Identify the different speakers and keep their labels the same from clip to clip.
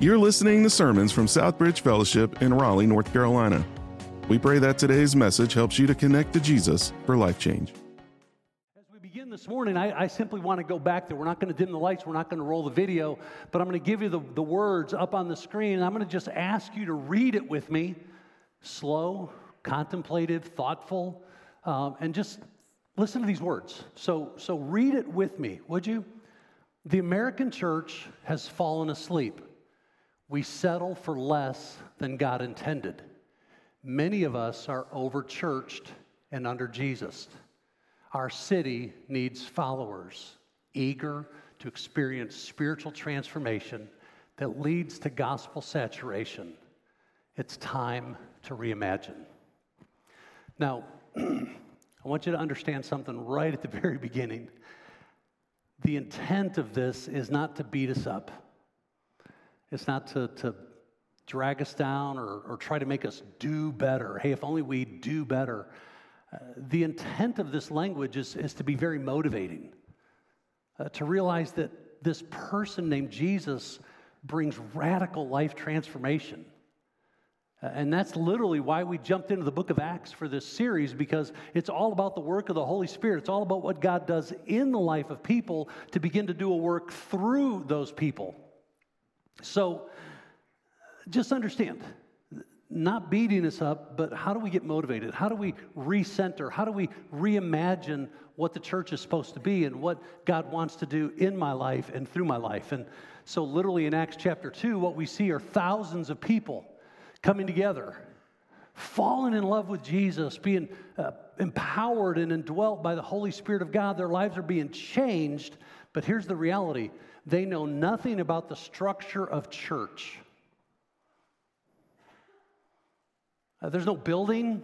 Speaker 1: You're listening to sermons from Southbridge Fellowship in Raleigh, North Carolina. We pray that today's message helps you to connect to Jesus for life change.
Speaker 2: As we begin this morning, I, I simply want to go back there. We're not going to dim the lights, we're not going to roll the video, but I'm going to give you the, the words up on the screen, and I'm going to just ask you to read it with me slow, contemplative, thoughtful, um, and just listen to these words. So, so read it with me, would you? The American church has fallen asleep. We settle for less than God intended. Many of us are over churched and under Jesus. Our city needs followers eager to experience spiritual transformation that leads to gospel saturation. It's time to reimagine. Now, I want you to understand something right at the very beginning. The intent of this is not to beat us up. It's not to, to drag us down or, or try to make us do better. Hey, if only we do better. Uh, the intent of this language is, is to be very motivating, uh, to realize that this person named Jesus brings radical life transformation. Uh, and that's literally why we jumped into the book of Acts for this series because it's all about the work of the Holy Spirit. It's all about what God does in the life of people to begin to do a work through those people. So just understand not beating us up, but how do we get motivated? How do we recenter? How do we reimagine what the church is supposed to be and what God wants to do in my life and through my life? And so, literally, in Acts chapter 2, what we see are thousands of people coming together, falling in love with Jesus, being uh, empowered and indwelt by the Holy Spirit of God. Their lives are being changed. But here's the reality they know nothing about the structure of church. Uh, there's no building,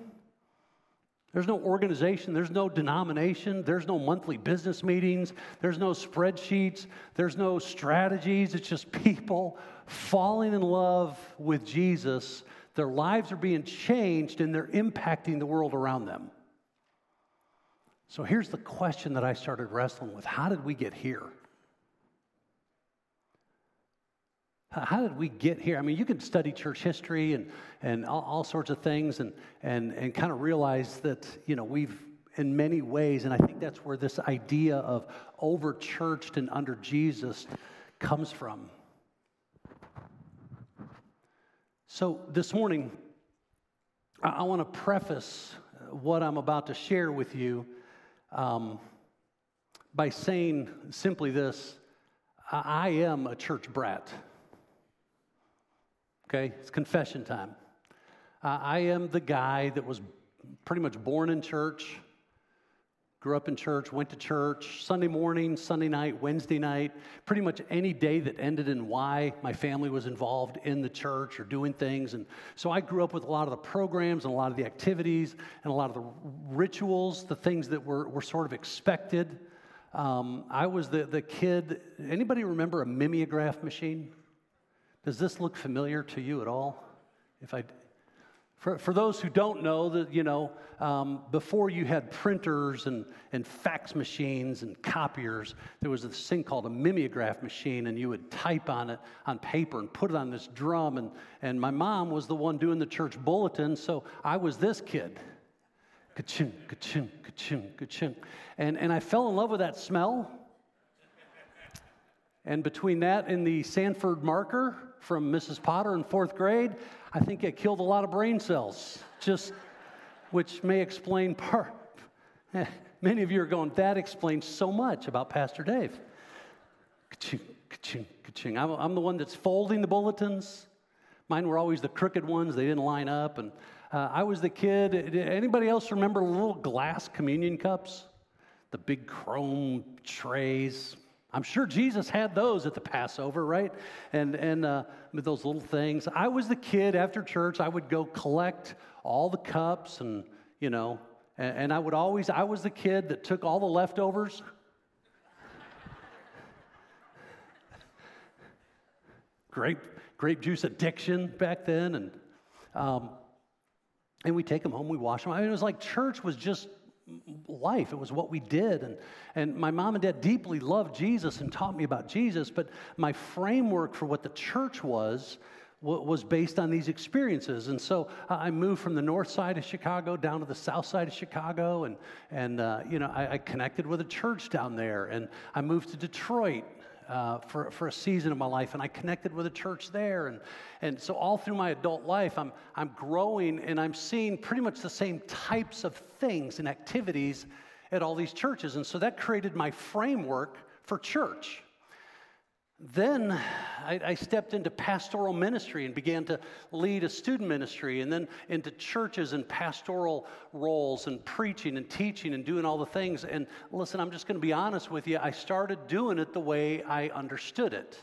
Speaker 2: there's no organization, there's no denomination, there's no monthly business meetings, there's no spreadsheets, there's no strategies. It's just people falling in love with Jesus. Their lives are being changed and they're impacting the world around them. So here's the question that I started wrestling with How did we get here? How did we get here? I mean, you can study church history and, and all, all sorts of things and, and, and kind of realize that, you know, we've, in many ways, and I think that's where this idea of over churched and under Jesus comes from. So this morning, I, I want to preface what I'm about to share with you um, by saying simply this I, I am a church brat okay? It's confession time. Uh, I am the guy that was pretty much born in church, grew up in church, went to church Sunday morning, Sunday night, Wednesday night, pretty much any day that ended in Y, my family was involved in the church or doing things. And so I grew up with a lot of the programs and a lot of the activities and a lot of the rituals, the things that were, were sort of expected. Um, I was the, the kid, anybody remember a mimeograph machine? Does this look familiar to you at all? If I, for, for those who don't know, that you know, um, before you had printers and, and fax machines and copiers, there was this thing called a mimeograph machine, and you would type on it on paper and put it on this drum. And, and my mom was the one doing the church bulletin, so I was this kid. Ka-ching, ka-ching, ka-ching, ka-ching. And, and I fell in love with that smell. And between that and the Sanford marker from Mrs. Potter in fourth grade, I think it killed a lot of brain cells, just which may explain part. Many of you are going, that explains so much about Pastor Dave. Ka-ching, ka-ching, ka-ching. I'm, I'm the one that's folding the bulletins. Mine were always the crooked ones, they didn't line up. And uh, I was the kid. Anybody else remember little glass communion cups? The big chrome trays, I'm sure Jesus had those at the Passover, right? And, and uh, those little things. I was the kid after church, I would go collect all the cups and, you know, and, and I would always, I was the kid that took all the leftovers. grape, grape juice addiction back then. And, um, and we take them home, we wash them. I mean, it was like church was just life. It was what we did. And, and my mom and dad deeply loved Jesus and taught me about Jesus, but my framework for what the church was was based on these experiences. And so I moved from the north side of Chicago down to the south side of Chicago, and, and uh, you know, I, I, connected with a church down there. And I moved to Detroit uh, for, for a season of my life, and I connected with a church there. And, and so all through my adult life, I'm, I'm growing and I'm seeing pretty much the same types of things and activities at all these churches. And so that created my framework for church. Then I, I, stepped into pastoral ministry and began to lead a student ministry, and then into churches and pastoral roles and preaching and teaching and doing all the things. And listen, I'm just going to be honest with you. I started doing it the way I understood it.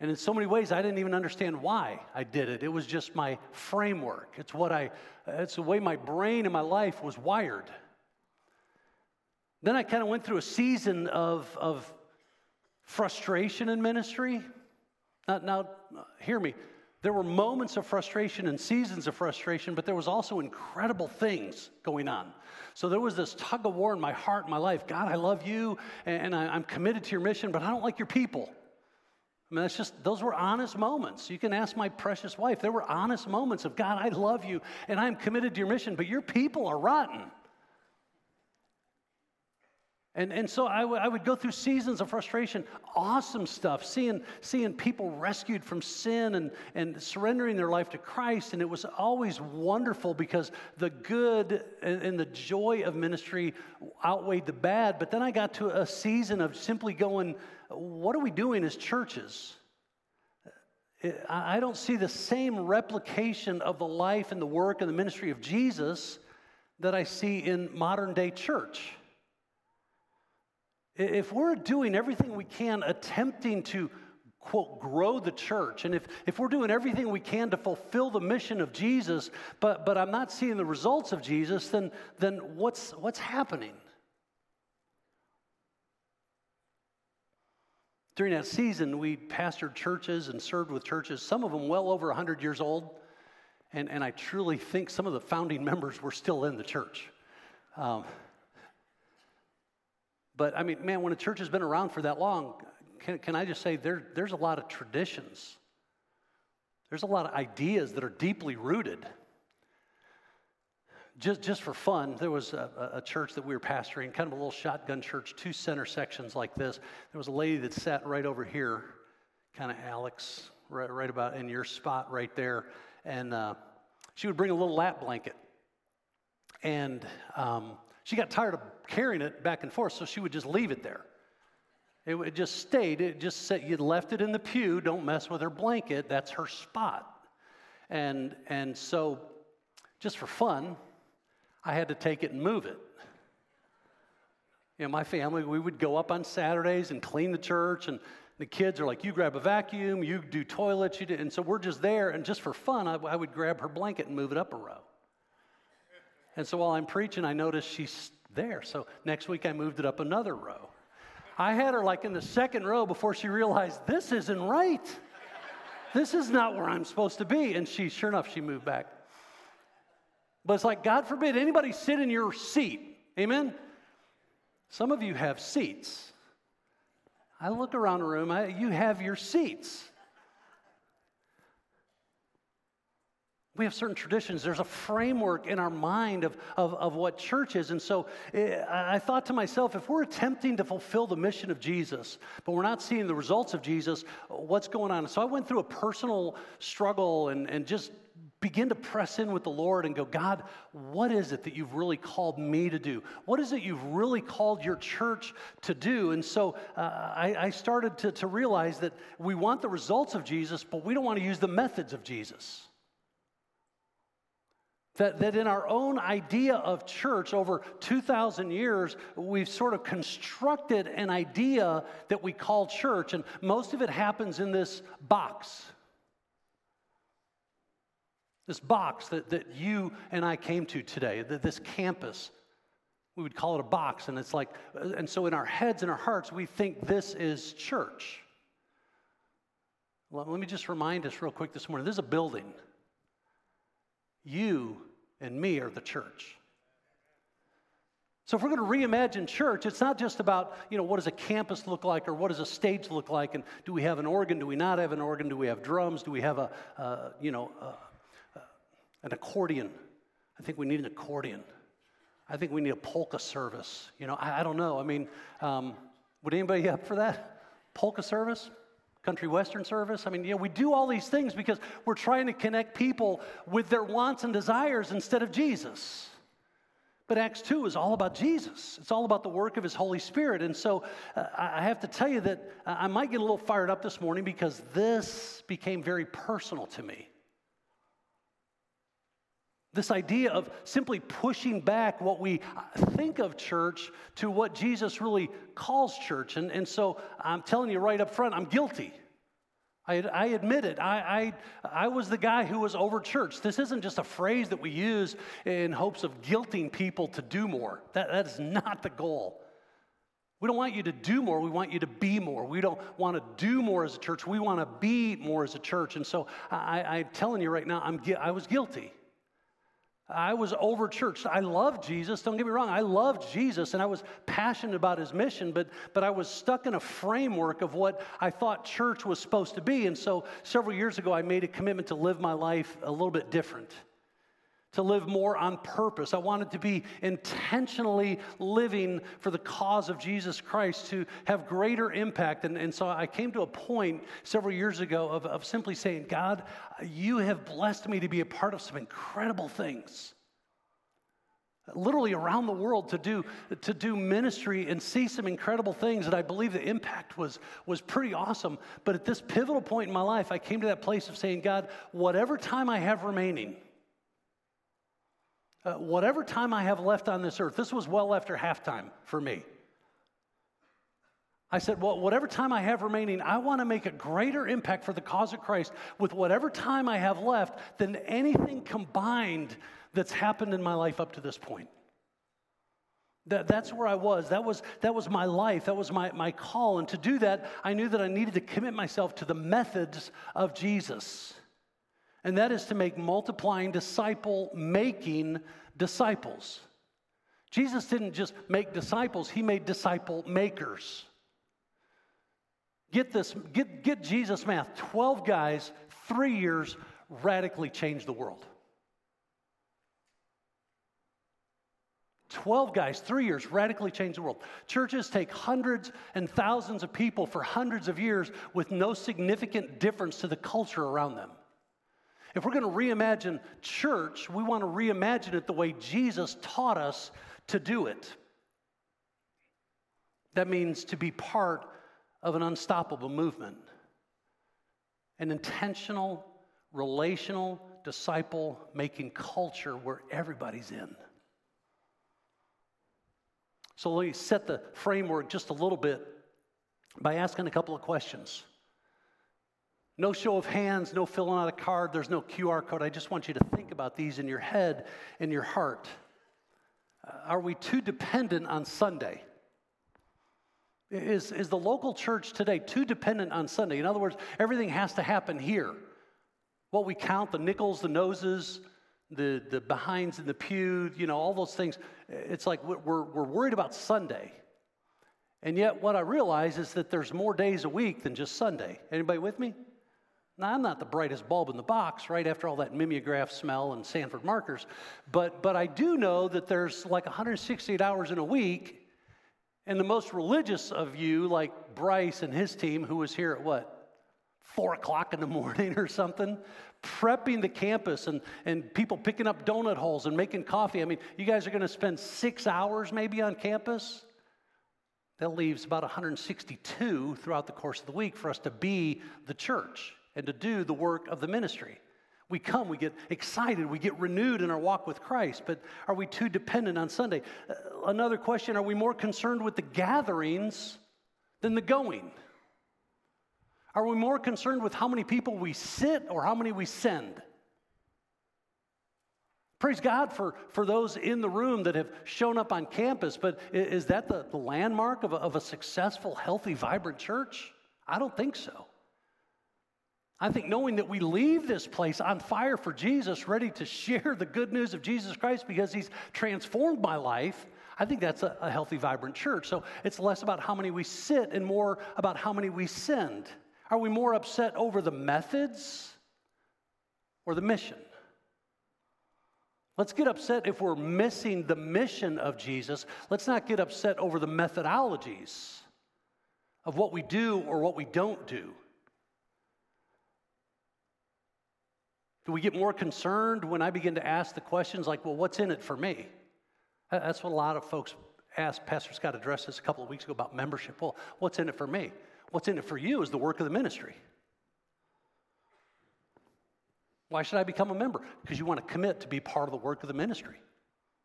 Speaker 2: And in so many ways, I didn't even understand why I did it. It was just my framework. It's what I, it's the way my brain and my life was wired. Then I kind of went through a season of, of frustration in ministry. Now, now, hear me. There were moments of frustration and seasons of frustration, but there was also incredible things going on. So there was this tug of war in my heart, in my life. God, I love you, and I'm committed to your mission, but I don't like your people. I mean, that's just, those were honest moments. You can ask my precious wife. There were honest moments of, God, I love you, and I'm committed to your mission, but your people are rotten. And, and so I, w- I would go through seasons of frustration, awesome stuff, seeing, seeing people rescued from sin and, and surrendering their life to Christ. And it was always wonderful because the good and, and the joy of ministry outweighed the bad. But then I got to a season of simply going, what are we doing as churches? I don't see the same replication of the life and the work and the ministry of Jesus that I see in modern day church. If we're doing everything we can attempting to, quote, grow the church, and if, if we're doing everything we can to fulfill the mission of Jesus, but, but I'm not seeing the results of Jesus, then, then what's, what's happening? During that season, we pastored churches and served with churches, some of them well over 100 years old. And, and I truly think some of the founding members were still in the church. Um, but I mean, man, when a church has been around for that long, can, can I just say there, there's a lot of traditions, there's a lot of ideas that are deeply rooted. Just, just for fun, there was a, a church that we were pastoring, kind of a little shotgun church, two center sections like this. There was a lady that sat right over here, kind of Alex, right, right about in your spot right there. And uh, she would bring a little lap blanket. And um, she got tired of carrying it back and forth, so she would just leave it there. It, just stayed. It just said you left it in the pew. Don't mess with her blanket. That's her spot. And and so, just for fun, I had to take it and move it. You know, my family, we would go up on Saturdays and clean the church, and the kids are like, "You grab a vacuum, you do toilets, you do," and so we're just there. And just for fun, I, I would grab her blanket and move it up a row. And so while I'm preaching, I notice she's there. So next week, I moved it up another row. I had her like in the second row before she realized this isn't right. This is not where I'm supposed to be. And she, sure enough, she moved back. But it's like, God forbid anybody sit in your seat. Amen? Some of you have seats. I look around the room, I, you have your seats. We have certain traditions. There's a framework in our mind of, of, of what church is. And so eh, I thought to myself, if we're attempting to fulfill the mission of Jesus, but we're not seeing the results of Jesus, what's going on? So I went through a personal struggle and, and just begin to press in with the Lord and go, God, what is it that you've really called me to do? What is it you've really called your church to do? And so uh, I, I, started to, to realize that we want the results of Jesus, but we don't want to use the methods of Jesus. That, that in our own idea of church over 2,000 years, we've sort of constructed an idea that we call church, and most of it happens in this box. This box that, that you and I came to today, this campus. We would call it a box, and it's like, uh, and so in our heads and our hearts, we think this is church. Let me just remind us real quick this morning this is a building. You and me are the church. So if we're going to reimagine church, it's not just about, you know, what does a campus look like or what does a stage look like and do we have an organ, do we not have an organ, do we have drums, do we have a, uh, you know, an accordion. I think we need an accordion. I think we need a polka service. You know, I, I don't know. I mean, um, would anybody up for that? Polka service? Country Western service? I mean, you know, we do all these things because we're trying to connect people with their wants and desires instead of Jesus. But Acts 2 is all about Jesus. It's all about the work of His Holy Spirit. And so uh, I have to tell you that I might get a little fired up this morning because this became very personal to me. This idea of simply pushing back what we think of church to what Jesus really calls church. And, and so I'm telling you right up front, I'm guilty. I, I admit it. I, I, I was the guy who was over church. This isn't just a phrase that we use in hopes of guilting people to do more. That, that is not the goal. We don't want you to do more. We want you to be more. We don't want to do more as a church. We want to be more as a church. And so I, am telling you right now, I'm, I was guilty. I was over church. I loved Jesus. Don't get me wrong. I loved Jesus and I was passionate about his mission, but, but I was stuck in a framework of what I thought church was supposed to be. And so several years ago, I made a commitment to live my life a little bit different to live more on purpose. I wanted to be intentionally living for the cause of Jesus Christ, to have greater impact. And, and so I came to a point several years ago of, of simply saying, God, you have blessed me to be a part of some incredible things. Literally around the world to do, to do ministry and see some incredible things that I believe the impact was, was pretty awesome. But at this pivotal point in my life, I came to that place of saying, God, whatever time I have remaining, uh, whatever time I have left on this earth, this was well after halftime for me. I said, well, whatever time I have remaining, I want to make a greater impact for the cause of Christ with whatever time I have left than anything combined that's happened in my life up to this point. That, that's where I was. That was, that was my life. That was my, my call. And to do that, I knew that I needed to commit myself to the methods of Jesus and that is to make multiplying disciple making disciples. Jesus didn't just make disciples, he made disciple makers. Get this, get, get Jesus math 12 guys, three years, radically changed the world. 12 guys, three years, radically changed the world. Churches take hundreds and thousands of people for hundreds of years with no significant difference to the culture around them. If we're going to reimagine church, we want to reimagine it the way Jesus taught us to do it. That means to be part of an unstoppable movement, an intentional, relational, disciple making culture where everybody's in. So let me set the framework just a little bit by asking a couple of questions. No show of hands, no filling out a card, there's no QR code. I just want you to think about these in your head in your heart. Uh, are we too dependent on Sunday? Is, is the local church today too dependent on Sunday? In other words, everything has to happen here. What we count, the nickels, the noses, the, the behinds in the pew, you know, all those things, it's like we're, we're worried about Sunday. And yet what I realize is that there's more days a week than just Sunday. Anybody with me? Now, I'm not the brightest bulb in the box, right, after all that mimeograph smell and Sanford markers, but, but I do know that there's like 168 hours in a week, and the most religious of you, like Bryce and his team, who was here at what, four o'clock in the morning or something, prepping the campus and, and people picking up donut holes and making coffee. I mean, you guys are going to spend six hours maybe on campus. That leaves about 162 throughout the course of the week for us to be the church and to do the work of the ministry. We come, we get excited, we get renewed in our walk with Christ, but are we too dependent on Sunday? Uh, another question are we more concerned with the gatherings than the going? Are we more concerned with how many people we sit or how many we send? Praise God for, for those in the room that have shown up on campus, but is that the, the landmark of a, of a successful, healthy, vibrant church? I don't think so. I think knowing that we leave this place on fire for Jesus, ready to share the good news of Jesus Christ because He's transformed my life, I think that's a, a healthy, vibrant church. So it's less about how many we sit and more about how many we send. Are we more upset over the methods or the mission? Let's get upset if we're missing the mission of Jesus. Let's not get upset over the methodologies of what we do or what we don't do. Do we get more concerned when I begin to ask the questions like, well, what's in it for me? That's what a lot of folks asked. Pastor Scott addressed this a couple of weeks ago about membership. Well, what's in it for me? What's in it for you is the work of the ministry. Why should I become a member? Because you want to commit to be part of the work of the ministry.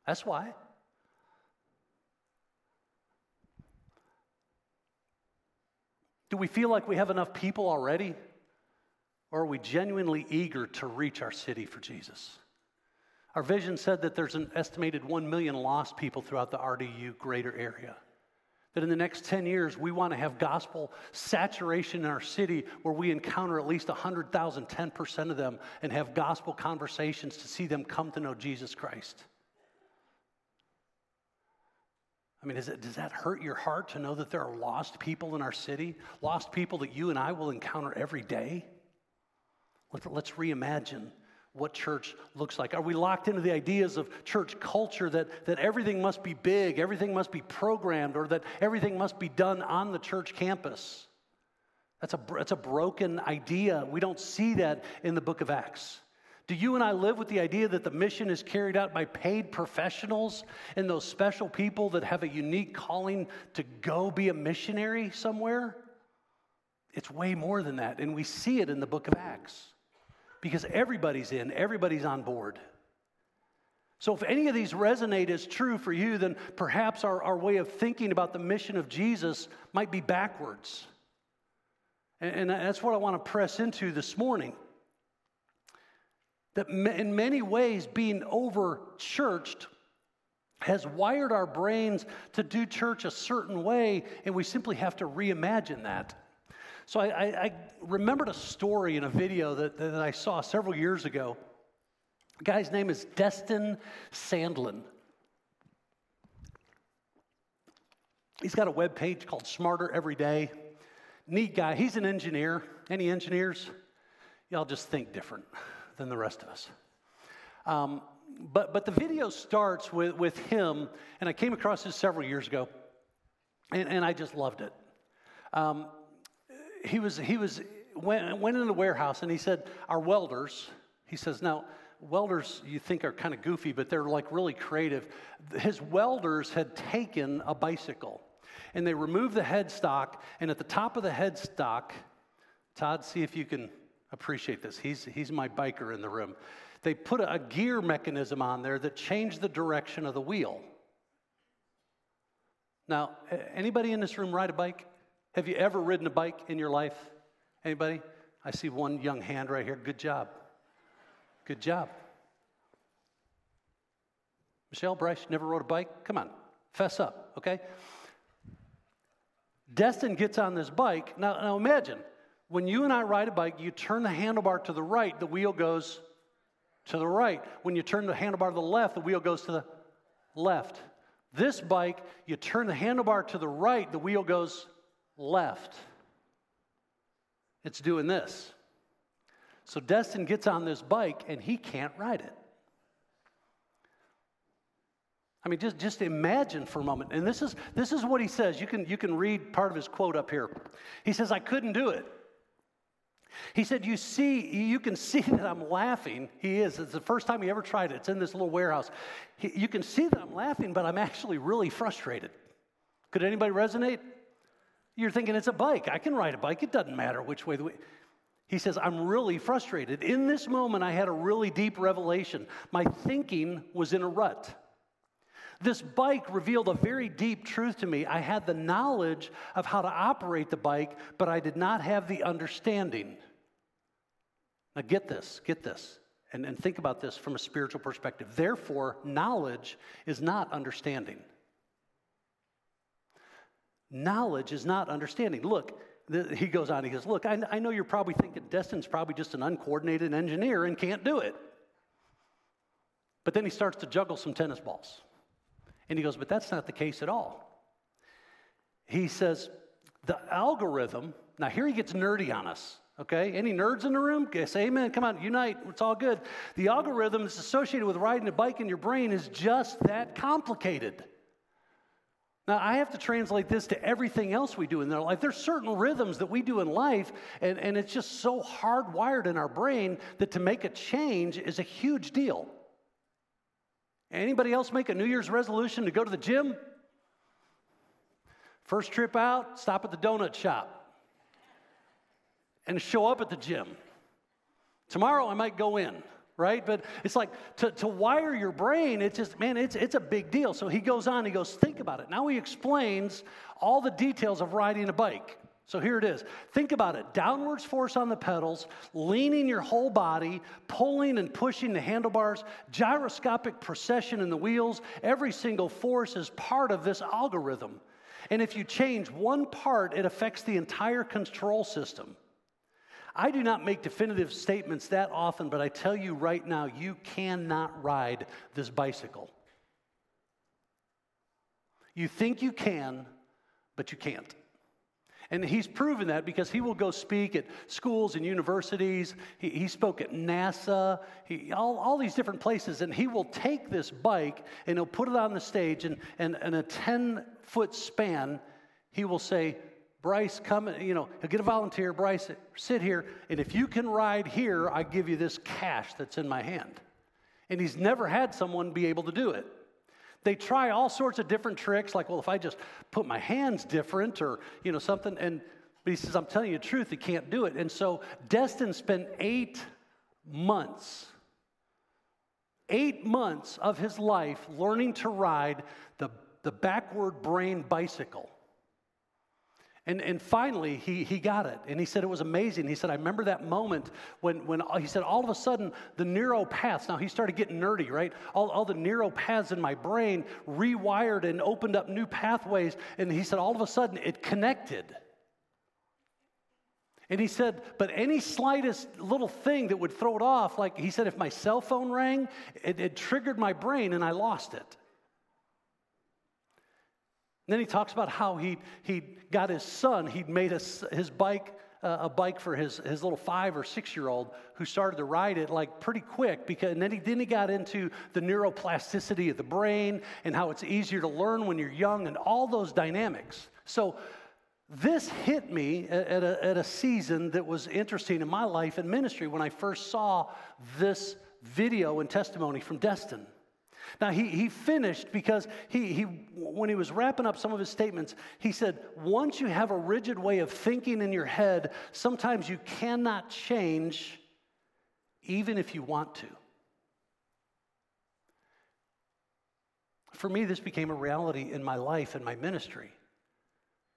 Speaker 2: That's why. Do we feel like we have enough people already? Or are we genuinely eager to reach our city for Jesus? Our vision said that there's an estimated 1 million lost people throughout the RDU greater area that in the next 10 years, we want to have gospel saturation in our city where we encounter at least 100,000, 10% of them, and have gospel conversations to see them come to know Jesus Christ. I mean, it, does that hurt your heart to know that there are lost people in our city? Lost people that you and I will encounter every day? Let's reimagine what church looks like? Are we locked into the ideas of church culture that, that everything must be big, everything must be programmed, or that everything must be done on the church campus? That's a, that's a broken idea. We don't see that in the book of Acts. Do you and I live with the idea that the mission is carried out by paid professionals and those special people that have a unique calling to go be a missionary somewhere? It's way more than that, and we see it in the book of Acts because everybody's in, everybody's on board. So, if any of these resonate as true for you, then perhaps our, our way of thinking about the mission of Jesus might be backwards. And, and that's what I want to press into this morning. That in many ways, being over churched has wired our brains to do church a certain way, and we simply have to reimagine that. So I, I, I remembered a story in a video that, that I saw several years ago. The guy's name is Destin Sandlin. He's got a web page called Smarter Every Day. Neat guy. He's an engineer. Any engineers? Y'all just think different than the rest of us. Um, but, but the video starts with, with him, and I came across this several years ago, and, and I just loved it. Um, he was, he was, went, went in the warehouse and he said, Our welders, he says, now, welders you think are kind of goofy, but they're like really creative. His welders had taken a bicycle and they removed the headstock, and at the top of the headstock, Todd, see if you can appreciate this. He's, he's my biker in the room. They put a, a gear mechanism on there that changed the direction of the wheel. Now, anybody in this room ride a bike? Have you ever ridden a bike in your life? Anybody? I see one young hand right here. Good job. Good job. Michelle Bryce never rode a bike? Come on, fess up, okay? Destin gets on this bike. Now, now imagine when you and I ride a bike, you turn the handlebar to the right, the wheel goes to the right. When you turn the handlebar to the left, the wheel goes to the left. This bike, you turn the handlebar to the right, the wheel goes left. It's doing this. So Destin gets on this bike and he can't ride it. I mean, just, just imagine for a moment. And this is, this is what he says. You can, you can read part of his quote up here. He says, I couldn't do it. He said, You see, you can see that I'm laughing. He is. It's the first time he ever tried it. It's in this little warehouse. He, you can see that I'm laughing, but I'm actually really frustrated. Could anybody resonate? You're thinking it's a bike. I can ride a bike. It doesn't matter which way the way. He says, I'm really frustrated. In this moment, I had a really deep revelation. My thinking was in a rut. This bike revealed a very deep truth to me. I had the knowledge of how to operate the bike, but I did not have the understanding. Now, get this, get this, and, and think about this from a spiritual perspective. Therefore, knowledge is not understanding. Knowledge is not understanding. Look, the, he goes on, he goes, Look, I, I know you're probably thinking Destin's probably just an uncoordinated engineer and can't do it. But then he starts to juggle some tennis balls. And he goes, But that's not the case at all. He says, The algorithm, now here he gets nerdy on us. Okay, any nerds in the room? Say amen. Come on, unite. It's all good. The algorithm that's associated with riding a bike in your brain is just that complicated. Now, I have to translate this to everything else we do in their life. There's certain rhythms that we do in life, and, and it's just so hardwired in our brain that to make a change is a huge deal. Anybody else make a New Year's resolution to go to the gym? First trip out, stop at the donut shop and show up at the gym. Tomorrow I might go in right? But it's like to, to wire your brain, it's just, man, it's, it's a big deal. So he goes on, he goes, think about it. Now he explains all the details of riding a bike. So here it is. Think about it downwards force on the pedals, leaning your whole body, pulling and pushing the handlebars, gyroscopic precession in the wheels. Every single force is part of this algorithm. And if you change one part, it affects the entire control system. I do not make definitive statements that often, but I tell you right now, you cannot ride this bicycle. You think you can, but you can't. And he's proven that because he will go speak at schools and universities. He, he spoke at NASA, he, all, all these different places. And he will take this bike and he'll put it on the stage, and, and in a 10 foot span, he will say, Bryce, come, you know, get a volunteer. Bryce, sit here. And if you can ride here, I give you this cash that's in my hand. And he's never had someone be able to do it. They try all sorts of different tricks, like, well, if I just put my hands different or, you know, something. And but he says, I'm telling you the truth, he can't do it. And so Destin spent eight months, eight months of his life learning to ride the, the backward brain bicycle. And, and finally, he, he got it. And he said it was amazing. He said, I remember that moment when, when he said, all of a sudden, the neural paths, now he started getting nerdy, right? All, all the neural paths in my brain rewired and opened up new pathways. And he said, all of a sudden, it connected. And he said, but any slightest little thing that would throw it off, like he said, if my cell phone rang, it, it triggered my brain and I lost it. And then he talks about how he, he got his son, he'd made a, his bike uh, a bike for his, his little five or six year old who started to ride it like pretty quick because and then he then he got into the neuroplasticity of the brain and how it's easier to learn when you're young and all those dynamics. So this hit me at a, at a season that was interesting in my life and ministry when i first saw this video and testimony from destin now, he, he finished because he, he, when he was wrapping up some of his statements, he said, Once you have a rigid way of thinking in your head, sometimes you cannot change even if you want to. For me, this became a reality in my life and my ministry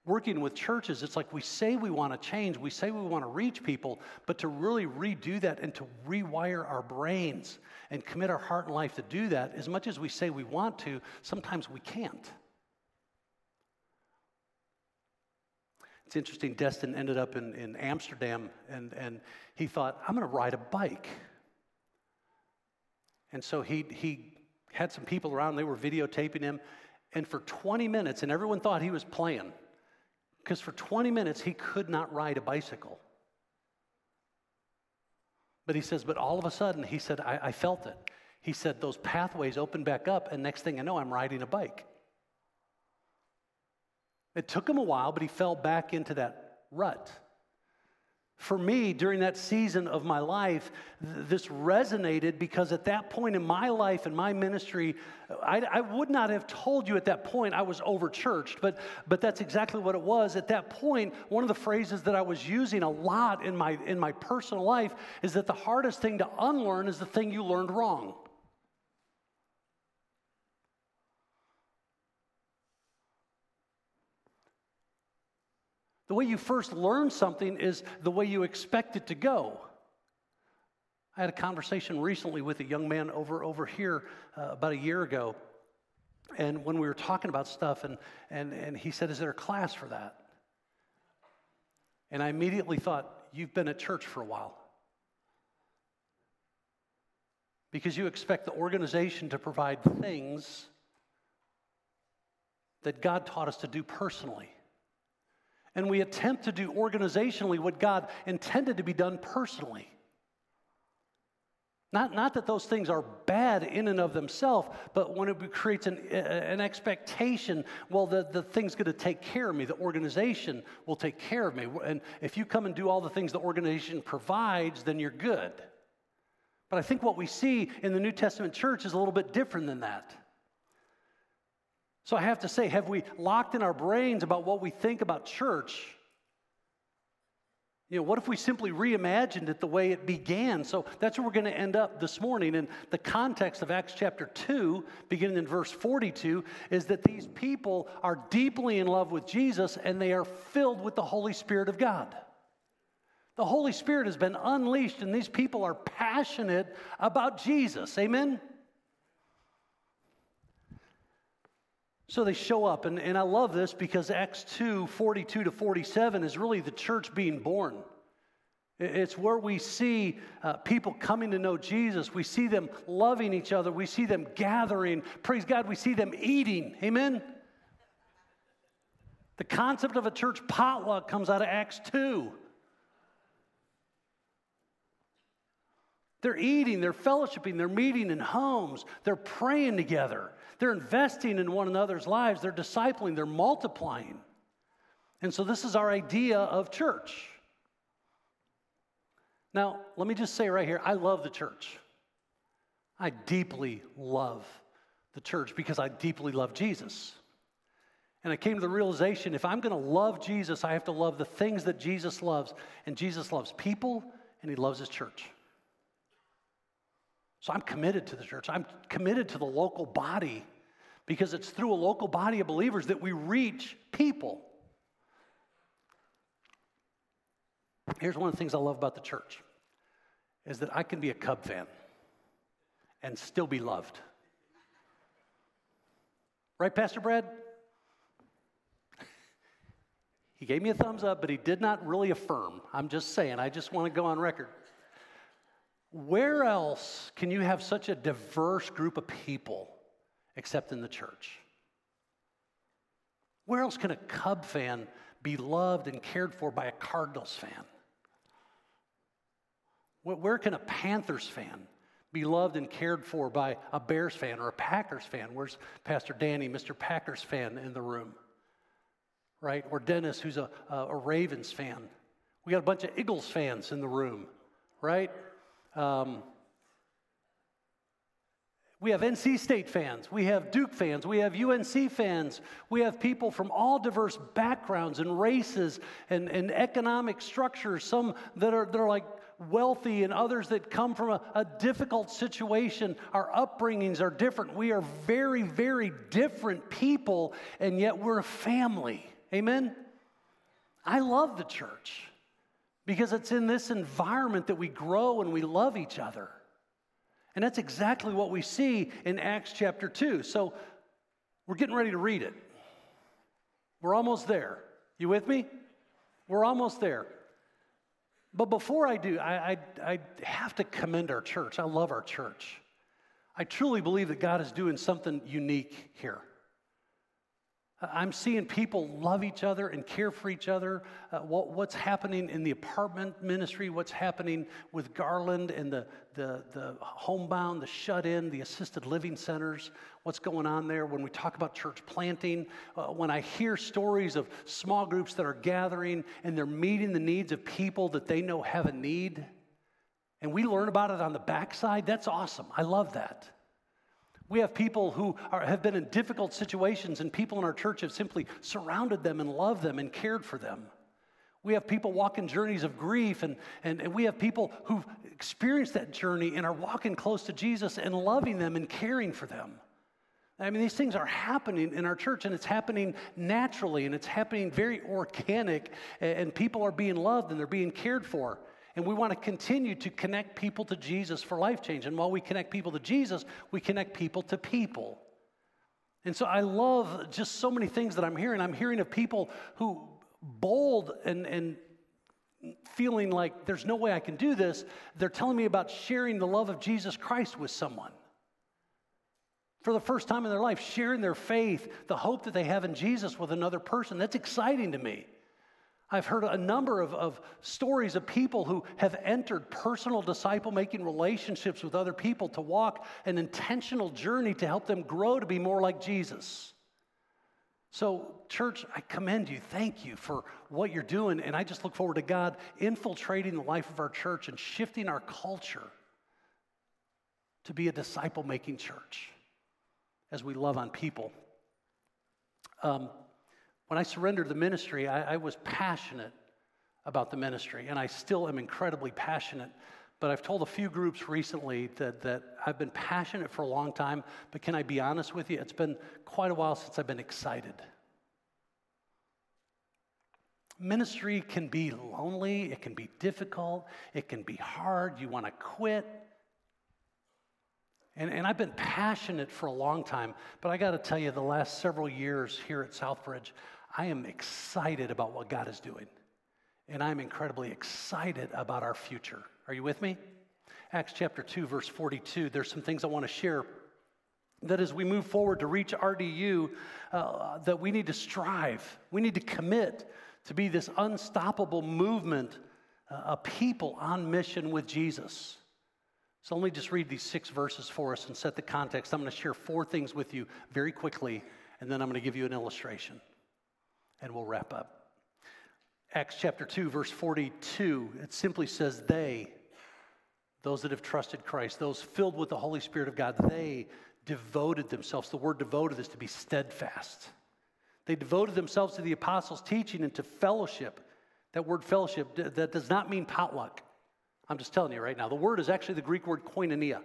Speaker 2: working with churches, it's like we say we want to change, we say we want to reach people, but to really redo that and to rewire our brains and commit our heart and life to do that, as much as we say we want to, sometimes we can't. It's interesting, Destin ended up in, in Amsterdam and, and he thought, I'm going to ride a bike. And so he, he had some people around, they were videotaping him. And for 20 minutes, and everyone thought he was playing because for 20 minutes he could not ride a bicycle. But he says, but all of a sudden, he said, I, I felt it. He said, those pathways opened back up, and next thing I know, I'm riding a bike. It took him a while, but he fell back into that rut for me during that season of my life th- this resonated because at that point in my life and my ministry I, I, would not have told you at that point i was overchurched, but, but that's exactly what it was. At that point one of the phrases that i was using a lot in my in my personal life is that the hardest thing to unlearn is the thing you learned wrong The way you first learn something is the way you expect it to go. I had a conversation recently with a young man over, over here uh, about a year ago. And when we were talking about stuff, and, and, and he said, Is there a class for that? And I immediately thought, You've been at church for a while. Because you expect the organization to provide things that God taught us to do personally. And we attempt to do organizationally what God intended to be done personally. Not, not that those things are bad in and of themselves, but when it creates an, an expectation, well, the, the thing's going to take care of me. The organization will take care of me. And if you come and do all the things the organization provides, then you're good. But I think what we see in the New Testament church is a little bit different than that. So I have to say, have we locked in our brains about what we think about church? You know, what if we simply reimagined it the way it began? So that's where we're going to end up this morning. And the context of Acts chapter 2, beginning in verse 42, is that these people are deeply in love with Jesus and they are filled with the Holy Spirit of God. The Holy Spirit has been unleashed, and these people are passionate about Jesus. Amen? So they show up, and, and I love this because Acts 2 42 to 47 is really the church being born. It's where we see uh, people coming to know Jesus. We see them loving each other. We see them gathering. Praise God, we see them eating. Amen? The concept of a church potluck comes out of Acts 2. They're eating, they're fellowshipping, they're meeting in homes, they're praying together. They're investing in one another's lives, they're discipling, they're multiplying. And so, this is our idea of church. Now, let me just say right here I love the church. I deeply love the church because I deeply love Jesus. And I came to the realization if I'm going to love Jesus, I have to love the things that Jesus loves. And Jesus loves people and he loves his church. So I'm committed to the church. I'm committed to the local body because it's through a local body of believers that we reach people. Here's one of the things I love about the church is that I can be a Cub fan and still be loved. Right, Pastor Brad? He gave me a thumbs up, but he did not really affirm. I'm just saying, I just want to go on record. Where else can you have such a diverse group of people except in the church? Where else can a Cub fan be loved and cared for by a Cardinals fan? Where can a Panthers fan be loved and cared for by a Bears fan or a Packers fan? Where's Pastor Danny, Mr. Packers fan in the room? Right? Or Dennis, who's a, a Ravens fan. We got a bunch of Eagles fans in the room, right? Um, we have NC State fans, we have Duke fans, we have UNC fans, we have people from all diverse backgrounds and races and, and economic structures, some that are, that are like wealthy and others that come from a, a difficult situation. Our upbringings are different. We are very, very different people, and yet we're a family. Amen? I love the church because it's in this environment that we grow and we love each other. And that's exactly what we see in Acts chapter 2. So we're getting ready to read it. We're almost there. You with me? We're almost there. But before I do, I, I, I, have to commend our church. I love our church. I truly believe that God is doing something unique here. I'm seeing people love each other and care for each other. Uh, what, what's happening in the apartment ministry, what's happening with Garland and the, the, the homebound, the shut in, the assisted living centers, what's going on there. When we talk about church planting, uh, when I hear stories of small groups that are gathering and they're meeting the needs of people that they know have a need, and we learn about it on the backside, that's awesome. I love that. We have people who are, have been in difficult situations, and people in our church have simply surrounded them and loved them and cared for them. We have people walking journeys of grief, and, and, and we have people who've experienced that journey and are walking close to Jesus and loving them and caring for them. I mean, these things are happening in our church, and it's happening naturally, and it's happening very organic, and people are being loved and they're being cared for. And we want to continue to connect people to Jesus for life change. And while we connect people to Jesus, we connect people to people. And so I love just so many things that I'm hearing. I'm hearing of people who bold and, and feeling like there's no way I can do this. They're telling me about sharing the love of Jesus Christ with someone. for the first time in their life, sharing their faith, the hope that they have in Jesus with another person. That's exciting to me. I've heard a number of, of stories of people who have entered personal disciple making relationships with other people to walk an intentional journey to help them grow to be more like Jesus. So, church, I commend you. Thank you for what you're doing. And I just look forward to God infiltrating the life of our church and shifting our culture to be a disciple making church as we love on people. Um, when I surrendered the ministry, I, I was passionate about the ministry, and I still am incredibly passionate. But I've told a few groups recently that, that I've been passionate for a long time, but can I be honest with you? It's been quite a while since I've been excited. Ministry can be lonely, it can be difficult, it can be hard, you want to quit. And, and I've been passionate for a long time, but I got to tell you, the last several years here at Southbridge, I am excited about what God is doing. And I'm incredibly excited about our future. Are you with me? Acts chapter 2, verse 42. There's some things I want to share that as we move forward to reach RDU, uh, that we need to strive, we need to commit to be this unstoppable movement, uh, a people on mission with Jesus. So let me just read these six verses for us and set the context. I'm going to share four things with you very quickly, and then I'm going to give you an illustration and we'll wrap up. Acts chapter 2, verse 42, it simply says, They, those that have trusted Christ, those filled with the Holy Spirit of God, they devoted themselves. The word devoted is to be steadfast. They devoted themselves to the apostles' teaching and to fellowship. That word fellowship, that does not mean potluck. I'm just telling you right now. The word is actually the Greek word koinonia.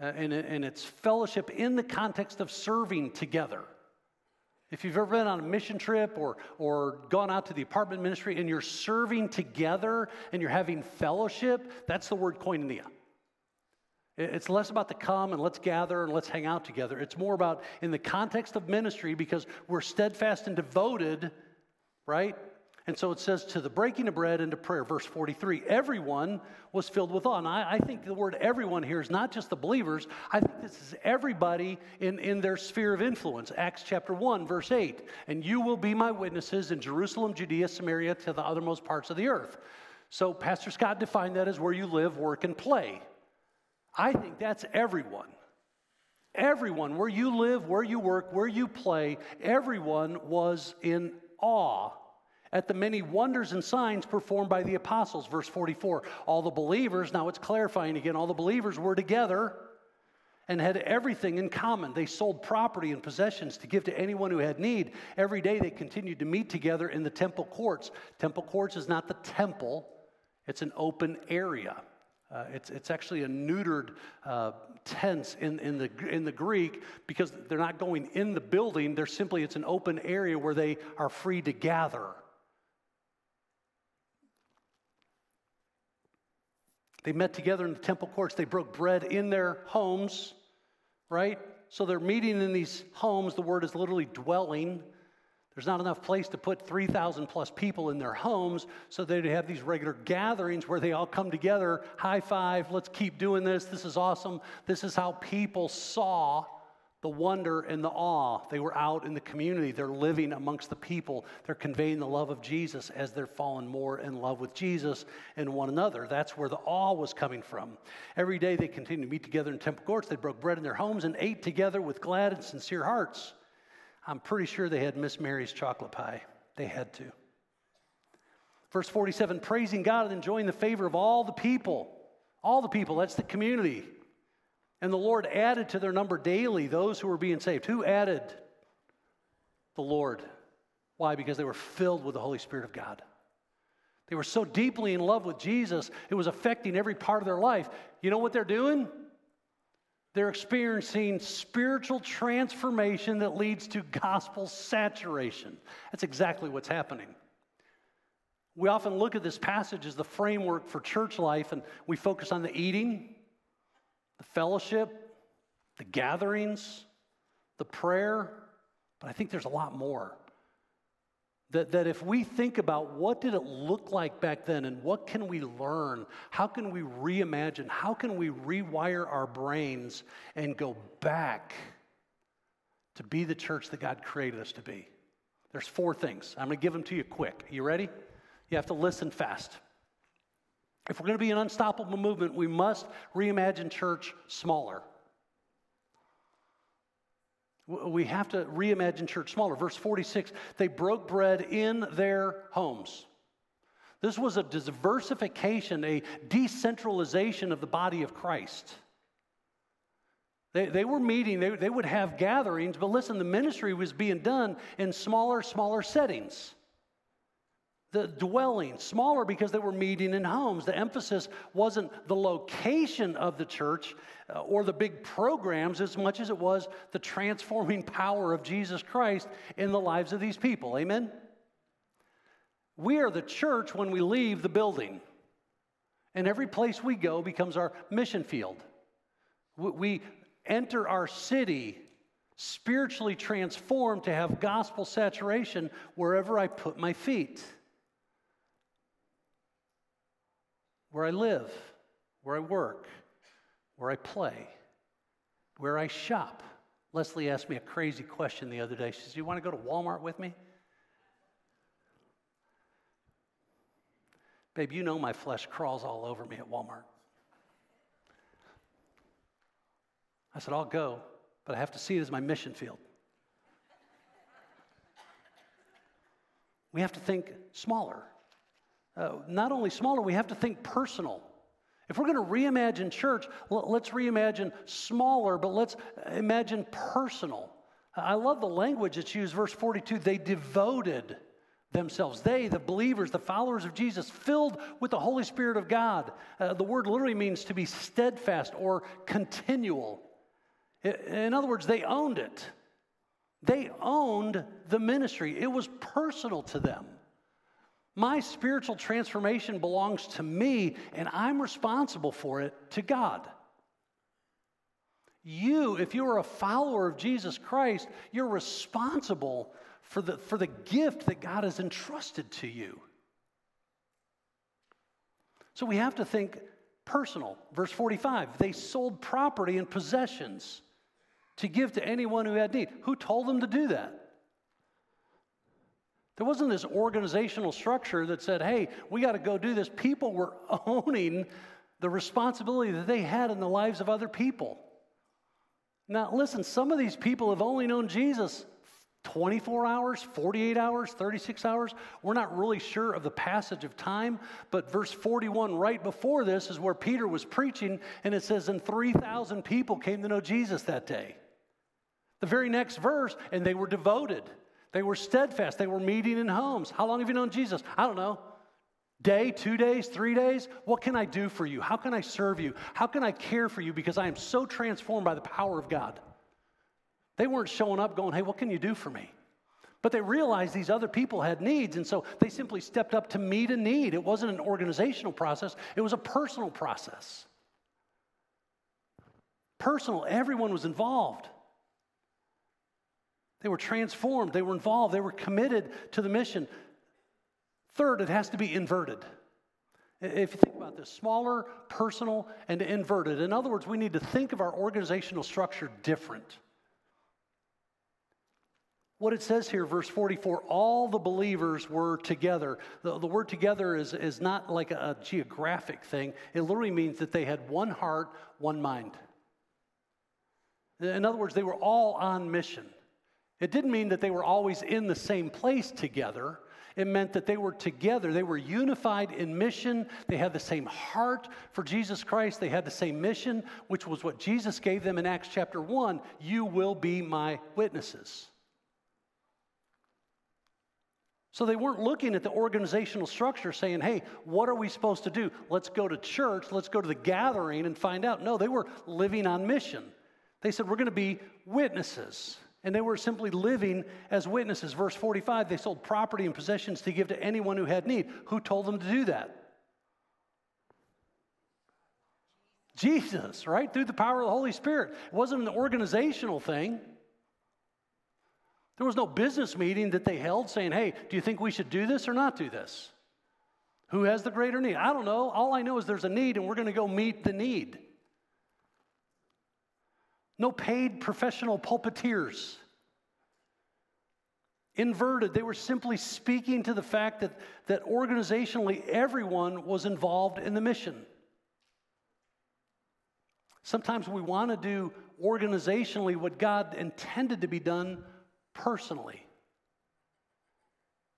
Speaker 2: Uh, and, and it's fellowship in the context of serving together. If you've ever been on a mission trip or, or gone out to the apartment ministry and you're serving together and you're having fellowship, that's the word koinonia. It's less about the come and let's gather and let's hang out together. It's more about in the context of ministry because we're steadfast and devoted, right? And so it says, to the breaking of bread and to prayer. Verse 43 everyone was filled with awe. And I, I, think the word everyone here is not just the believers, I think this is everybody in, in their sphere of influence. Acts chapter 1, verse 8. And you will be my witnesses in Jerusalem, Judea, Samaria, to the othermost parts of the earth. So Pastor Scott defined that as where you live, work, and play. I think that's everyone. Everyone, where you live, where you work, where you play, everyone was in awe at the many wonders and signs performed by the apostles. Verse 44 All the believers, now it's clarifying again, all the believers were together and had everything in common. They sold property and possessions to give to anyone who had need. Every day they continued to meet together in the temple courts. Temple courts is not the temple, it's an open area. Uh, it's, it's actually a neutered uh, tense in, in, the, in the Greek because they're not going in the building. They're simply, it's an open area where they are free to gather. They met together in the temple courts. They broke bread in their homes, right? So they're meeting in these homes. The word is literally dwelling. There's not enough place to put 3,000 plus people in their homes, so they'd have these regular gatherings where they all come together, high five, let's keep doing this. This is awesome. This is how people saw the wonder and the awe. They were out in the community, they're living amongst the people, they're conveying the love of Jesus as they're falling more in love with Jesus and one another. That's where the awe was coming from. Every day they continued to meet together in temple courts, they broke bread in their homes and ate together with glad and sincere hearts. I'm pretty sure they had Miss Mary's chocolate pie. They had to. Verse 47 praising God and enjoying the favor of all the people. All the people, that's the community. And the Lord added to their number daily those who were being saved. Who added? The Lord. Why? Because they were filled with the Holy Spirit of God. They were so deeply in love with Jesus, it was affecting every part of their life. You know what they're doing? They're experiencing spiritual transformation that leads to gospel saturation. That's exactly what's happening. We often look at this passage as the framework for church life, and we focus on the eating, the fellowship, the gatherings, the prayer, but I think there's a lot more. That, that if we think about what did it look like back then and what can we learn, how can we reimagine, how can we rewire our brains and go back to be the church that God created us to be? There's four things. I'm going to give them to you quick. You ready? You have to listen fast. If we're going to be an unstoppable movement, we must reimagine church smaller. We have to reimagine church smaller. Verse 46 they broke bread in their homes. This was a diversification, a decentralization of the body of Christ. They, they were meeting, they, they would have gatherings, but listen, the ministry was being done in smaller, smaller settings. The dwelling, smaller because they were meeting in homes. The emphasis wasn't the location of the church uh, or the big programs as much as it was the transforming power of Jesus Christ in the lives of these people. Amen? We are the church when we leave the building. And every place we go becomes our mission field. We enter our city spiritually transformed to have gospel saturation wherever I put my feet. Where I live, where I work, where I play, where I shop. Leslie asked me a crazy question the other day. She says, You want to go to Walmart with me? Babe, you know my flesh crawls all over me at Walmart. I said, I'll go, but I have to see it as my mission field. We have to think smaller. Uh, not only smaller, we have to think personal. If we're going to reimagine church, let's reimagine smaller, but let's imagine personal. I love the language that's used, verse 42 they devoted themselves. They, the believers, the followers of Jesus, filled with the Holy Spirit of God. Uh, the word literally means to be steadfast or continual. In other words, they owned it. They owned the ministry, it was personal to them. My spiritual transformation belongs to me, and I'm responsible for it to God. You, if you are a follower of Jesus Christ, you're responsible for the, for the gift that God has entrusted to you. So we have to think personal. Verse 45 they sold property and possessions to give to anyone who had need. Who told them to do that? There wasn't this organizational structure that said, hey, we got to go do this. People were owning the responsibility that they had in the lives of other people. Now, listen, some of these people have only known Jesus 24 hours, 48 hours, 36 hours. We're not really sure of the passage of time, but verse 41, right before this, is where Peter was preaching, and it says, And 3,000 people came to know Jesus that day. The very next verse, and they were devoted. They were steadfast. They were meeting in homes. How long have you known Jesus? I don't know. Day, two days, three days? What can I do for you? How can I serve you? How can I care for you? Because I am so transformed by the power of God. They weren't showing up going, hey, what can you do for me? But they realized these other people had needs, and so they simply stepped up to meet a need. It wasn't an organizational process, it was a personal process. Personal, everyone was involved. They were transformed, they were involved, they were committed to the mission. Third, it has to be inverted. If you think about this, smaller, personal, and inverted. In other words, we need to think of our organizational structure different. What it says here, verse 44, all the believers were together. The, the word together is, is not like a, a geographic thing, it literally means that they had one heart, one mind. In other words, they were all on mission. It didn't mean that they were always in the same place together. It meant that they were together. They were unified in mission. They had the same heart for Jesus Christ. They had the same mission, which was what Jesus gave them in Acts chapter 1 You will be my witnesses. So they weren't looking at the organizational structure saying, hey, what are we supposed to do? Let's go to church, let's go to the gathering and find out. No, they were living on mission. They said, we're going to be witnesses. And they were simply living as witnesses. Verse 45 they sold property and possessions to give to anyone who had need. Who told them to do that? Jesus, right? Through the power of the Holy Spirit. It wasn't an organizational thing. There was no business meeting that they held saying, hey, do you think we should do this or not do this? Who has the greater need? I don't know. All I know is there's a need and we're going to go meet the need. No paid professional pulpiteers. inverted. They were simply speaking to the fact that, that organizationally everyone was involved in the mission. Sometimes we want to do organizationally what God intended to be done personally.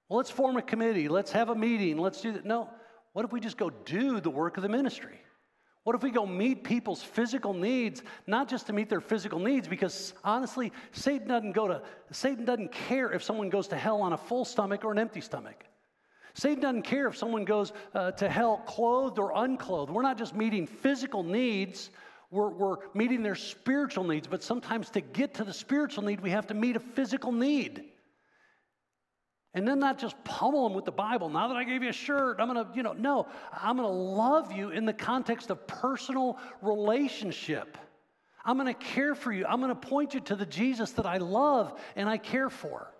Speaker 2: Well, let's form a committee, let's have a meeting, let's do that. No, what if we just go do the work of the ministry? What if we go meet people's physical needs, not just to meet their physical needs, because honestly, Satan doesn't go to Satan doesn't care if someone goes to hell on a full stomach or an empty stomach. Satan doesn't care if someone goes uh, to hell clothed or unclothed. We're not just meeting physical needs, we're, we're meeting their spiritual needs. But sometimes to get to the spiritual need, we have to meet a physical need. And then not just pummel them with the Bible. Now that I gave you a shirt, I'm going to, you know, no, I'm going to love you in the context of personal relationship. I'm going to care for you. I'm going to point you to the Jesus that I love and I care for.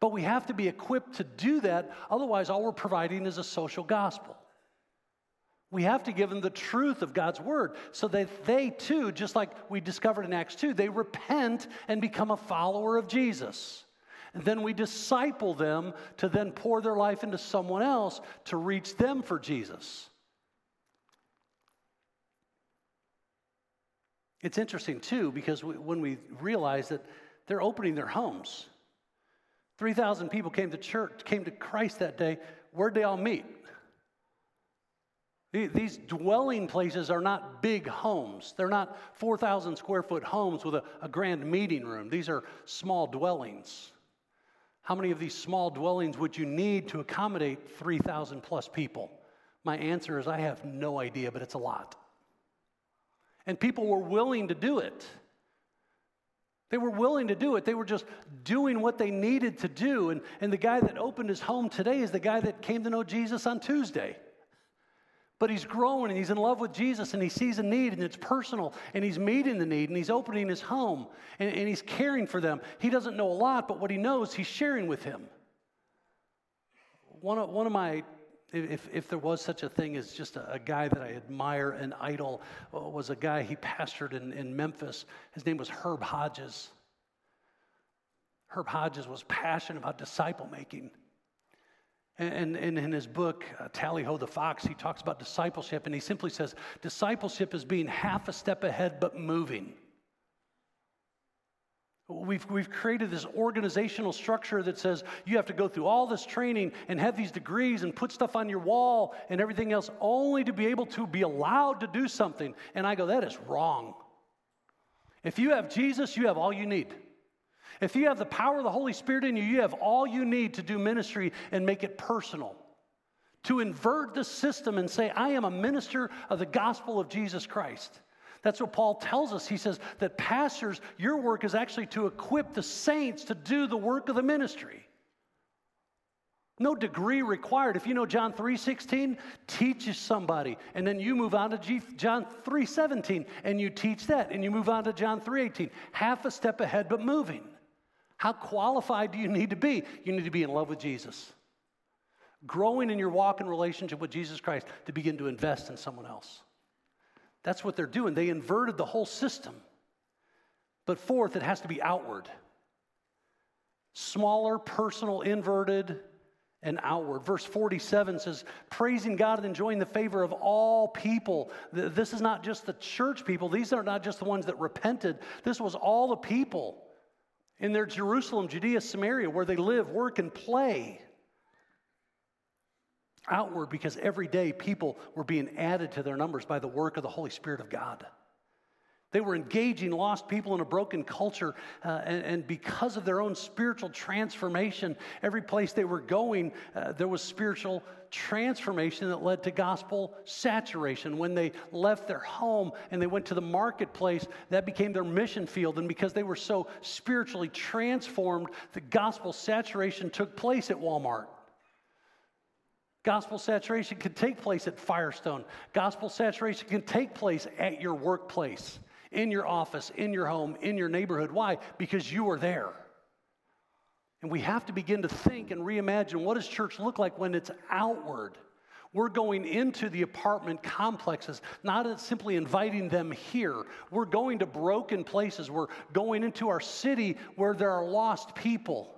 Speaker 2: But we have to be equipped to do that. Otherwise, all we're providing is a social gospel. We have to give them the truth of God's word so that they too, just like we discovered in Acts 2, they repent and become a follower of Jesus. And then we disciple them to then pour their life into someone else to reach them for Jesus. It's interesting too because we, when we realize that they're opening their homes. 3,000 people came to church, came to Christ that day. Where'd they all meet? These dwelling places are not big homes. They're not 4,000 square foot homes with a, a grand meeting room. These are small dwellings. How many of these small dwellings would you need to accommodate 3,000 plus people? My answer is I have no idea, but it's a lot. And people were willing to do it. They were willing to do it. They were just doing what they needed to do. And, and the guy that opened his home today is the guy that came to know Jesus on Tuesday. But he's growing and he's in love with Jesus and he sees a need and it's personal and he's meeting the need and he's opening his home and, and he's caring for them. He doesn't know a lot, but what he knows, he's sharing with him. One of, one of my, if, if there was such a thing as just a, a guy that I admire, an idol, uh, was a guy he pastored in, in Memphis. His name was Herb Hodges. Herb Hodges was passionate about disciple making. And, in his book, uh, Tally Ho the Fox, he talks about discipleship, and he simply says discipleship is being half a step ahead but moving. We've, we've created this organizational structure that says you have to go through all this training and have these degrees and put stuff on your wall and everything else only to be able to be allowed to do something. And I go, that is wrong. If you have Jesus, you have all you need. If you have the power of the Holy Spirit in you, you have all you need to do ministry and make it personal. To invert the system and say, I am a minister of the gospel of Jesus Christ. That's what Paul tells us. He says that pastors, your work is actually to equip the saints to do the work of the ministry. No degree required. If you know John 3:16, teach somebody. And then you move on to G- John 3:17 and you teach that and you move on to John 3:18. Half a step ahead but moving. How qualified do you need to be? You need to be in love with Jesus. Growing in your walk and relationship with Jesus Christ to begin to invest in someone else. That's what they're doing. They inverted the whole system. But fourth, it has to be outward. Smaller, personal, inverted, and outward. Verse 47 says, praising God and enjoying the favor of all people. This is not just the church people, these are not just the ones that repented, this was all the people in their Jerusalem, Judea, Samaria, where they live, work, and play. Outward, because every day people were being added to their numbers by the work of the Holy Spirit of God. They were engaging lost people in a broken culture, uh, and, and, because of their own spiritual transformation, every place they were going, uh, there was spiritual transformation that led to gospel saturation. When they left their home and they went to the marketplace, that became their mission field. And because they were so spiritually transformed, the gospel saturation took place at Walmart. Gospel saturation can take place at Firestone. Gospel saturation can take place at your workplace in your office, in your home, in your neighborhood. Why? Because you are there. And we have to begin to think and reimagine what does church look like when it's outward? We're going into the apartment complexes, not simply inviting them here. We're going to broken places. We're going into our city where there are lost people.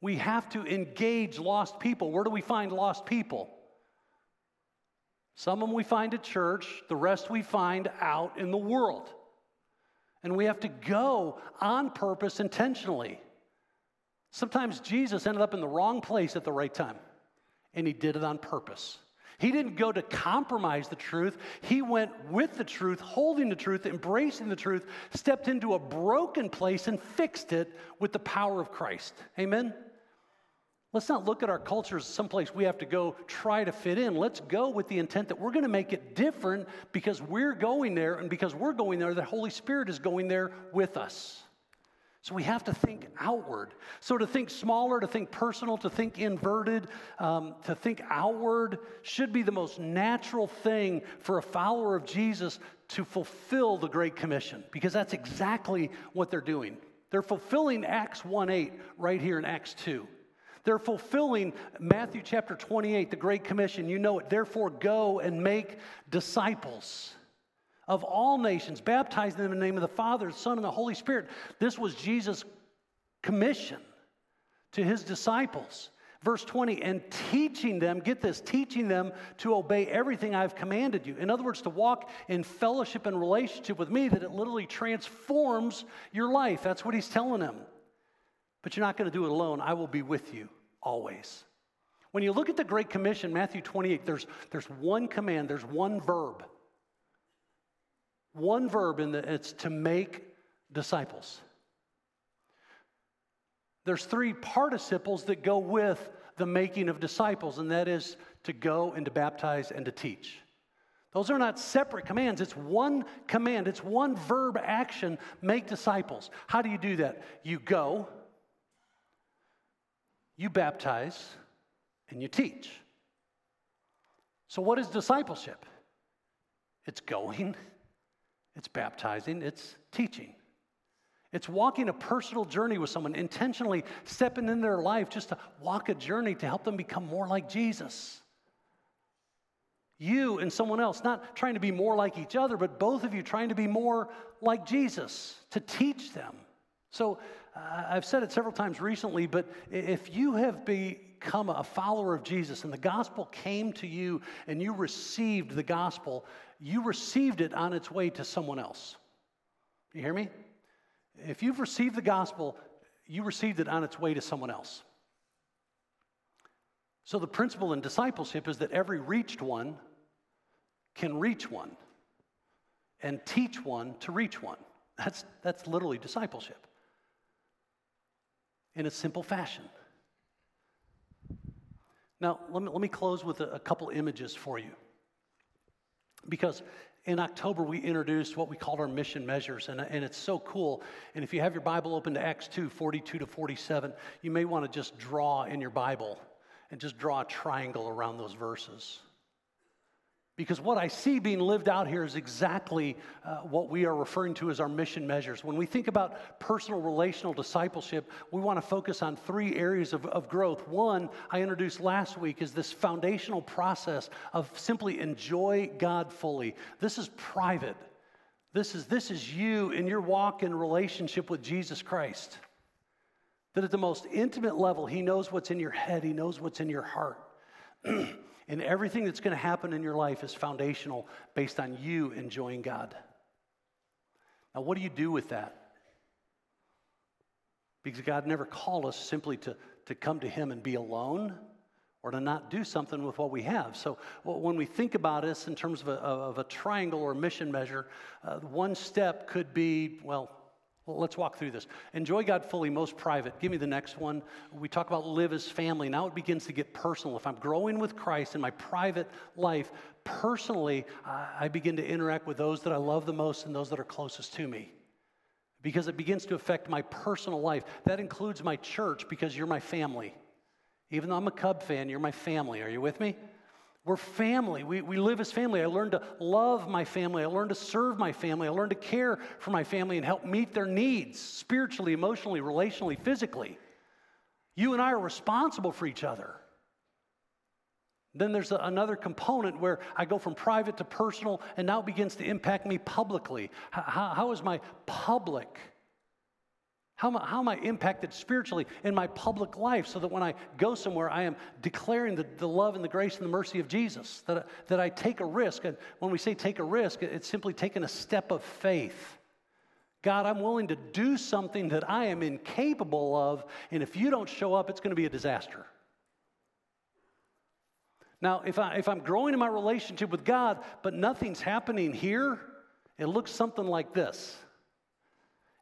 Speaker 2: We have to engage lost people. Where do we find lost people? Some of them we find at church, the rest we find out in the world. And we have to go on purpose intentionally. Sometimes Jesus ended up in the wrong place at the right time, and he did it on purpose. He didn't go to compromise the truth. He went with the truth, holding the truth, embracing the truth, stepped into a broken place and fixed it with the power of Christ. Amen? Let's not look at our culture as someplace we have to go try to fit in. Let's go with the intent that we're going to make it different because we're going there, and because we're going there, the Holy Spirit is going there with us. So we have to think outward. So to think smaller, to think personal, to think inverted, um, to think outward should be the most natural thing for a follower of Jesus to fulfill the Great Commission because that's exactly what they're doing. They're fulfilling Acts 1 8 right here in Acts 2. They're fulfilling Matthew chapter 28, the Great Commission. You know it. Therefore, go and make disciples of all nations, baptizing them in the name of the Father, the Son, and the Holy Spirit. This was Jesus' commission to his disciples. Verse 20, and teaching them, get this, teaching them to obey everything I've commanded you. In other words, to walk in fellowship and relationship with me, that it literally transforms your life. That's what he's telling them. But you're not going to do it alone. I will be with you always. When you look at the Great Commission, Matthew 28, there's, there's one command, there's one verb. One verb the, it's to make disciples. There's three participles that go with the making of disciples, and that is to go and to baptize and to teach. Those are not separate commands. It's one command, it's one verb action make disciples. How do you do that? You go, you baptize, and you teach. So, what is discipleship? It's going, it's baptizing, it's teaching. It's walking a personal journey with someone, intentionally stepping in their life just to walk a journey to help them become more like Jesus. You and someone else, not trying to be more like each other, but both of you trying to be more like Jesus, to teach them. So uh, I've said it several times recently, but if you have become a follower of Jesus and the gospel came to you and you received the gospel, you received it on its way to someone else. You hear me? If you've received the gospel, you received it on its way to someone else. So the principle in discipleship is that every reached one can reach one and teach one to reach one. That's, that's literally discipleship in a simple fashion. Now, let me, let me close with a, a couple images for you. Because in October, we introduced what we called our mission measures, and, and it's so cool. And if you have your Bible open to Acts 2 42 to 47, you may want to just draw in your Bible and just draw a triangle around those verses. Because what I see being lived out here is exactly uh, what we are referring to as our mission measures. When we think about personal relational discipleship, we want to focus on three areas of, of growth. One, I introduced last week, is this foundational process of simply enjoy God fully. This is private. This is, this is you in your walk in relationship with Jesus Christ. That at the most intimate level, He knows what's in your head, He knows what's in your heart. And everything that's going to happen in your life is foundational based on you enjoying God. Now, what do you do with that? Because God never called us simply to, to come to Him and be alone or to not do something with what we have. So, when we think about this in terms of a, of a triangle or a mission measure, uh, one step could be well, well, let's walk through this. Enjoy God fully, most private. Give me the next one. We talk about live as family. Now it begins to get personal. If I'm growing with Christ in my private life, personally, I begin to interact with those that I love the most and those that are closest to me because it begins to affect my personal life. That includes my church because you're my family. Even though I'm a Cub fan, you're my family. Are you with me? We're family. We, we live as family. I learned to love my family. I learned to serve my family. I learned to care for my family and help meet their needs spiritually, emotionally, relationally, physically. You and I are responsible for each other. Then there's another component where I go from private to personal, and now it begins to impact me publicly. how, how is my public How am, I, how am I impacted spiritually in my public life so that when I go somewhere, I am declaring the, the love and the grace and the mercy of Jesus? That, that I take a risk. And when we say take a risk, it's simply taking a step of faith. God, I'm willing to do something that I am incapable of, and if you don't show up, it's going to be a disaster. Now, if, I, if I'm growing in my relationship with God, but nothing's happening here, it looks something like this.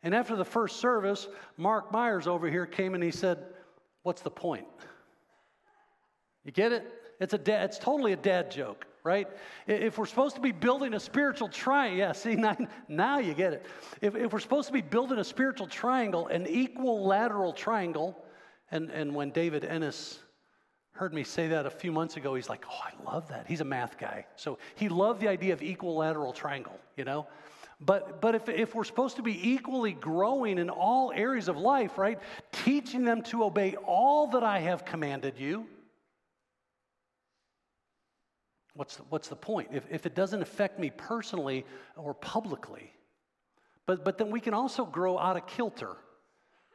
Speaker 2: And after the first service, Mark Myers over here came and he said, What's the point? You get it? It's, a dad, it's totally a dad joke, right? If we're supposed to be building a spiritual triangle, yeah, see, now, now you get it. If, if we're supposed to be building a spiritual triangle, an equilateral triangle, and, and when David Ennis heard me say that a few months ago, he's like, oh, I love that. He's a math guy. So he loved the idea of equilateral triangle, you know? But, but if, if we're supposed to be equally growing in all areas of life, right, teaching them to obey all that I have commanded you, what's the, what's the point? If, if it doesn't affect me personally or publicly, but, but then we can also grow out of kilter.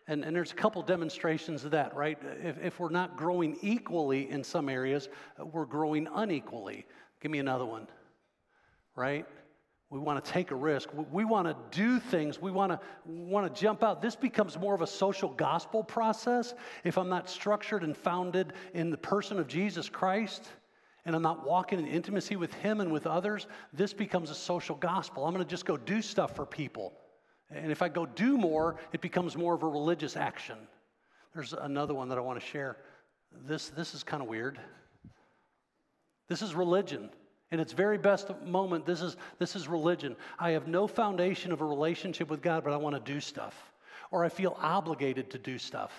Speaker 2: And, and there's a couple demonstrations of that, right? If, if we're not growing equally in some areas, we're growing unequally. Give me another one, right? We want to take a risk. We want to do things. We want to want to jump out. This becomes more of a social gospel process if I'm not structured and founded in the person of Jesus Christ and I'm not walking in intimacy with him and with others. This becomes a social gospel. I'm going to just go do stuff for people. And if I go do more, it becomes more of a religious action. There's another one that I want to share. This this is kind of weird. This is religion. In its very best moment, this is, this is religion. I have no foundation of a relationship with God, but I want to do stuff. Or I feel obligated to do stuff.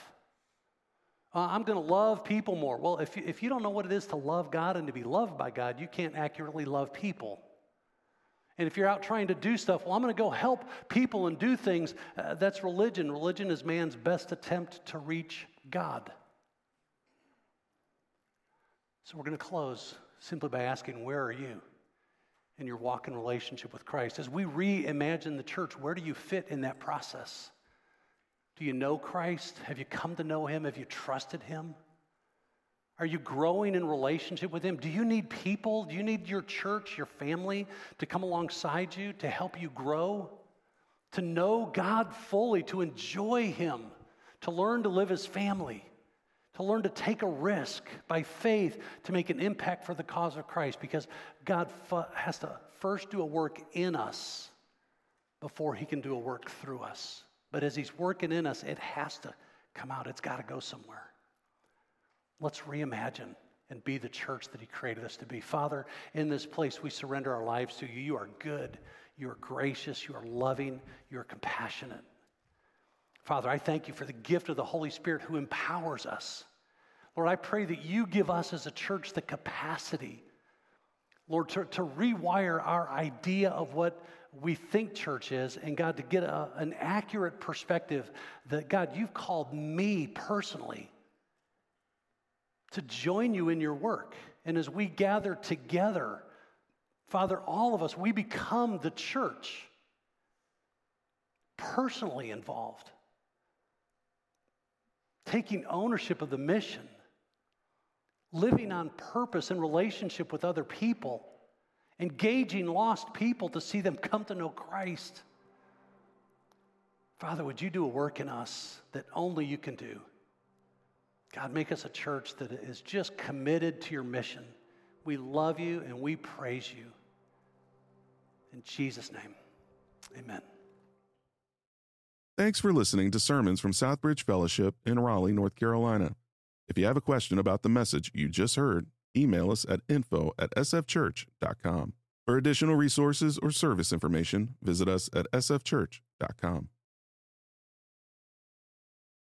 Speaker 2: Uh, I'm going to love people more. Well, if you, if you don't know what it is to love God and to be loved by God, you can't accurately love people. And if you're out trying to do stuff, well, I'm going to go help people and do things. Uh, that's religion. Religion is man's best attempt to reach God. So we're going to close simply by asking, Where are you in your walk in relationship with Christ? As we reimagine the church, where do you fit in that process? Do you know Christ? Have you come to know Him? Have you trusted Him? Are you growing in relationship with Him? Do you need people? Do you need your church, your family to come alongside you to help you grow? To know God fully, to enjoy Him, to learn to live as family? To learn to take a risk by faith to make an impact for the cause of Christ because God has to first do a work in us before he can do a work through us. But as he's working in us, it has to come out, it's got to go somewhere. Let's reimagine and be the church that he created us to be. Father, in this place, we surrender our lives to you. You are good, you are gracious, you are loving, you are compassionate. Father, I thank you for the gift of the Holy Spirit who empowers us. Lord, I pray that you give us as a church the capacity, Lord, to, to rewire our idea of what we think church is, and God, to get a, an accurate perspective that, God, you've called me personally to join you in your work. And as we gather together, Father, all of us, we become the church personally involved taking ownership of the mission, living on purpose in relationship with other people, engaging lost people to see them come to know Christ. Father, would you do a work in us that only you can do? God, make us a church that is just committed to your mission. We love you and we praise you. In Jesus' name, amen.
Speaker 1: Thanks for listening to sermons from Southbridge Fellowship in Raleigh, North Carolina. If you have a question about the message you just heard, email us at info at sfchurch.com. For additional resources or service information, visit us at sfchurch.com.